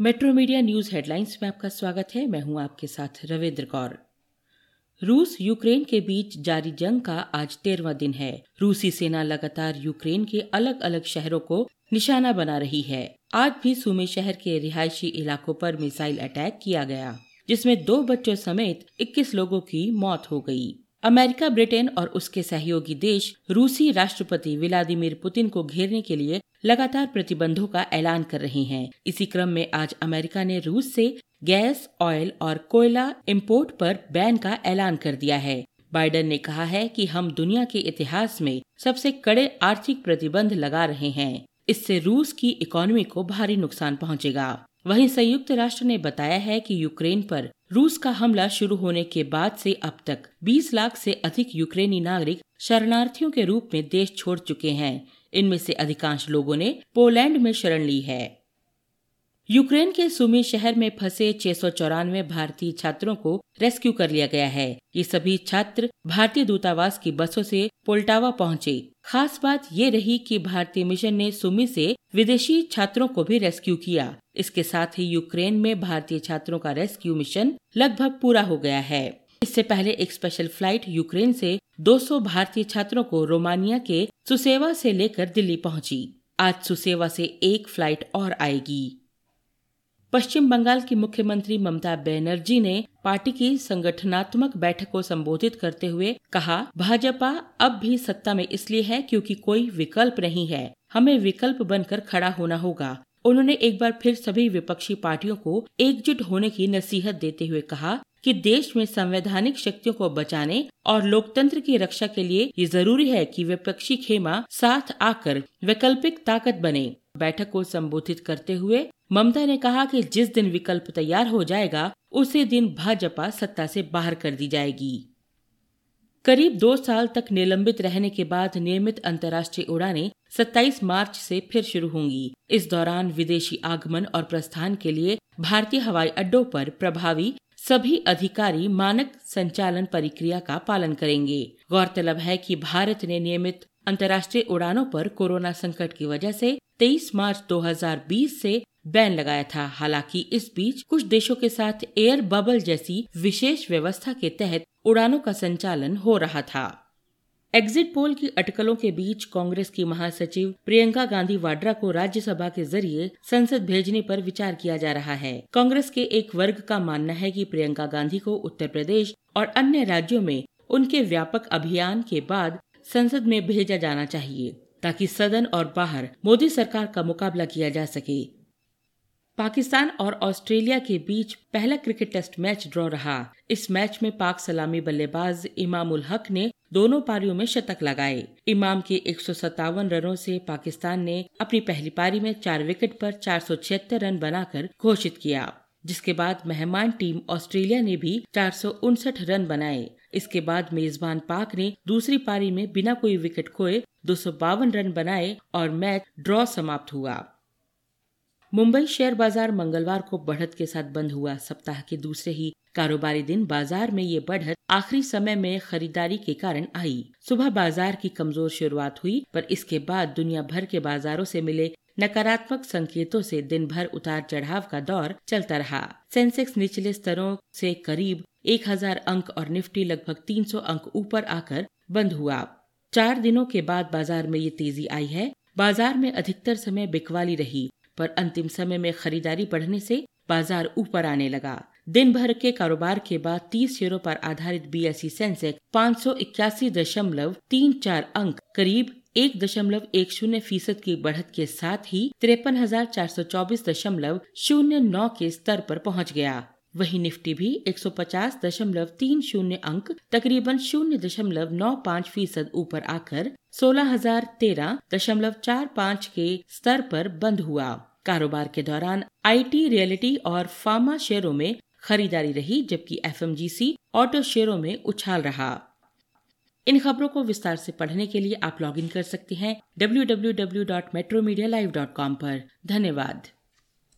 Metro media news headlines में आपका स्वागत है। मैं हूँ आपके साथ रविंद्र कौर। रूस यूक्रेन के बीच जारी जंग का आज तेरवा दिन है। रूसी सेना लगातार यूक्रेन के अलग अलग शहरों को निशाना बना रही है। आज भी सुमे शहर के रिहायशी इलाकों पर मिसाइल अटैक किया गया, जिसमें दो बच्चों समेत 21 लोगों की मौत हो गई। अमेरिका, ब्रिटेन और उसके सहयोगी देश रूसी राष्ट्रपति व्लादिमीर पुतिन को घेरने के लिए लगातार प्रतिबंधों का ऐलान कर रहे हैं। इसी क्रम में आज अमेरिका ने रूस से गैस, ऑयल और कोयला इंपोर्ट पर बैन का ऐलान कर दिया है। बाइडन ने कहा है कि हम दुनिया के इतिहास में सबसे कड़े आर्थिक प्रतिबंध लगा रहे हैं। इससे रूस की इकोनॉमी को भारी नुकसान पहुंचेगा। वहीं संयुक्त राष्ट्र ने बताया है कि यूक्रेन पर रूस का हमला शुरू होने के बाद से अब तक 20 लाख से अधिक यूक्रेनी नागरिक शरणार्थियों के रूप में देश छोड़ चुके हैं। इनमें से अधिकांश लोगों ने पोलैंड में शरण ली है। यूक्रेन के सुमी शहर में फंसे छह सौ चौरानवे भारतीय छात्रों को रेस्क्यू कर लिया गया है। ये सभी छात्र भारतीय दूतावास की बसों से पोल्टावा पहुँचे। खास बात ये रही कि भारतीय मिशन ने सुमी से विदेशी छात्रों को भी रेस्क्यू किया। इसके साथ ही यूक्रेन में भारतीय छात्रों का रेस्क्यू मिशन लगभग पूरा हो गया है। इससे पहले एक स्पेशल फ़्लाइट यूक्रेन से 200 भारतीय छात्रों को रोमानिया के सुसेवा से लेकर दिल्ली पहुँची। आज सुसेवा से एक फ़्लाइट और आएगी। पश्चिम बंगाल की मुख्यमंत्री ममता बनर्जी ने पार्टी की संगठनात्मक बैठक को संबोधित करते हुए कहा, भाजपा अब भी सत्ता में इसलिए है क्योंकि कोई विकल्प नहीं है। हमें विकल्प बनकर खड़ा होना होगा। उन्होंने एक बार फिर सभी विपक्षी पार्टियों को एकजुट होने की नसीहत देते हुए कहा कि देश में संवैधानिक शक्तियों को बचाने और लोकतंत्र की रक्षा के लिए ये ज़रूरी है कि विपक्षी खेमा साथ आकर वैकल्पिक ताकत बने। बैठक को संबोधित करते हुए ममता ने कहा कि जिस दिन विकल्प तैयार हो जाएगा, उसी दिन भाजपा सत्ता से बाहर कर दी जाएगी। करीब दो साल तक निलंबित रहने के बाद नियमित अंतर्राष्ट्रीय उड़ानें 27 मार्च से फिर शुरू होंगी। इस दौरान विदेशी आगमन और प्रस्थान के लिए भारतीय हवाई अड्डों पर प्रभावी सभी अधिकारी मानक संचालन प्रक्रिया का पालन करेंगे। गौरतलब है कि भारत ने नियमित अंतर्राष्ट्रीय उड़ानों पर कोरोना संकट की वजह से 23 मार्च 2020 से बैन लगाया था। हालाँकि इस बीच कुछ देशों के साथ एयर बबल जैसी विशेष व्यवस्था के तहत उड़ानों का संचालन हो रहा था। एग्जिट पोल की अटकलों के बीच कांग्रेस की महासचिव प्रियंका गांधी वाड्रा को राज्यसभा के ज़रिए संसद भेजने पर विचार किया जा रहा है। कांग्रेस के एक वर्ग का मानना है कि प्रियंका गांधी को उत्तर प्रदेश और अन्य राज्यों में उनके व्यापक अभियान के बाद संसद में भेजा जाना चाहिए, ताकि सदन और बाहर मोदी सरकार का मुकाबला किया जा सके। पाकिस्तान और ऑस्ट्रेलिया के बीच पहला क्रिकेट टेस्ट मैच ड्रॉ रहा। इस मैच में पाक सलामी बल्लेबाज इमामुल हक ने दोनों पारियों में शतक लगाए। इमाम के एक सौ सत्तावन रनों से पाकिस्तान ने अपनी पहली पारी में चार विकेट पर चार सौ छिहत्तर रन बनाकर घोषित किया, जिसके बाद मेहमान टीम ऑस्ट्रेलिया ने भी चार सौ उनसठ रन बनाए। इसके बाद मेजबान पाक ने दूसरी पारी में बिना कोई विकेट खोए दो सौ बावन रन बनाए और मैच ड्रॉ समाप्त हुआ। मुंबई शेयर बाज़ार मंगलवार को बढ़त के साथ बंद हुआ। सप्ताह के दूसरे ही कारोबारी दिन बाज़ार में ये बढ़त आखिरी समय में खरीदारी के कारण आई। सुबह बाज़ार की कमज़ोर शुरुआत हुई, पर इसके बाद दुनिया भर के बाजारों से मिले नकारात्मक संकेतों से दिन भर उतार चढ़ाव का दौर चलता रहा। सेंसेक्स निचले स्तरों से करीब 1000 अंक और निफ्टी लगभग 300 अंक ऊपर आकर बंद हुआ। चार दिनों के बाद बाज़ार में ये तेज़ी आई है। बाज़ार में अधिकतर समय बिकवाली रही। पर अंतिम समय में खरीदारी बढ़ने से बाज़ार ऊपर आने लगा। दिन भर के कारोबार के बाद 30 शेयरों पर आधारित बी एस सेंसेक्स पाँच अंक, करीब एक दशमलव एक शून्य फ़ीसद की बढ़त के साथ ही तिरपन हज़ार चार सौ चौबीस दशमलव शून्य नौ के स्तर पर पहुँच गया। वहीं निफ्टी भी एक सौ पचास दशमलव तीन शून्य अंक, तकरीबन शून्य दशमलव नौ पाँच फ़ीसद ऊपर आकर सोलह हज़ार तेरह दशमलव चार पाँच के स्तर पर बंद हुआ। कारोबार के दौरान आईटी रियलिटी और फार्मा शेयरों में खरीदारी रही, जबकि एफएमजीसी ऑटो शेयरों में उछाल रहा। इन खबरों को विस्तार से पढ़ने के लिए आप लॉगिन कर सकते हैं www.metromedialive.com पर। धन्यवाद।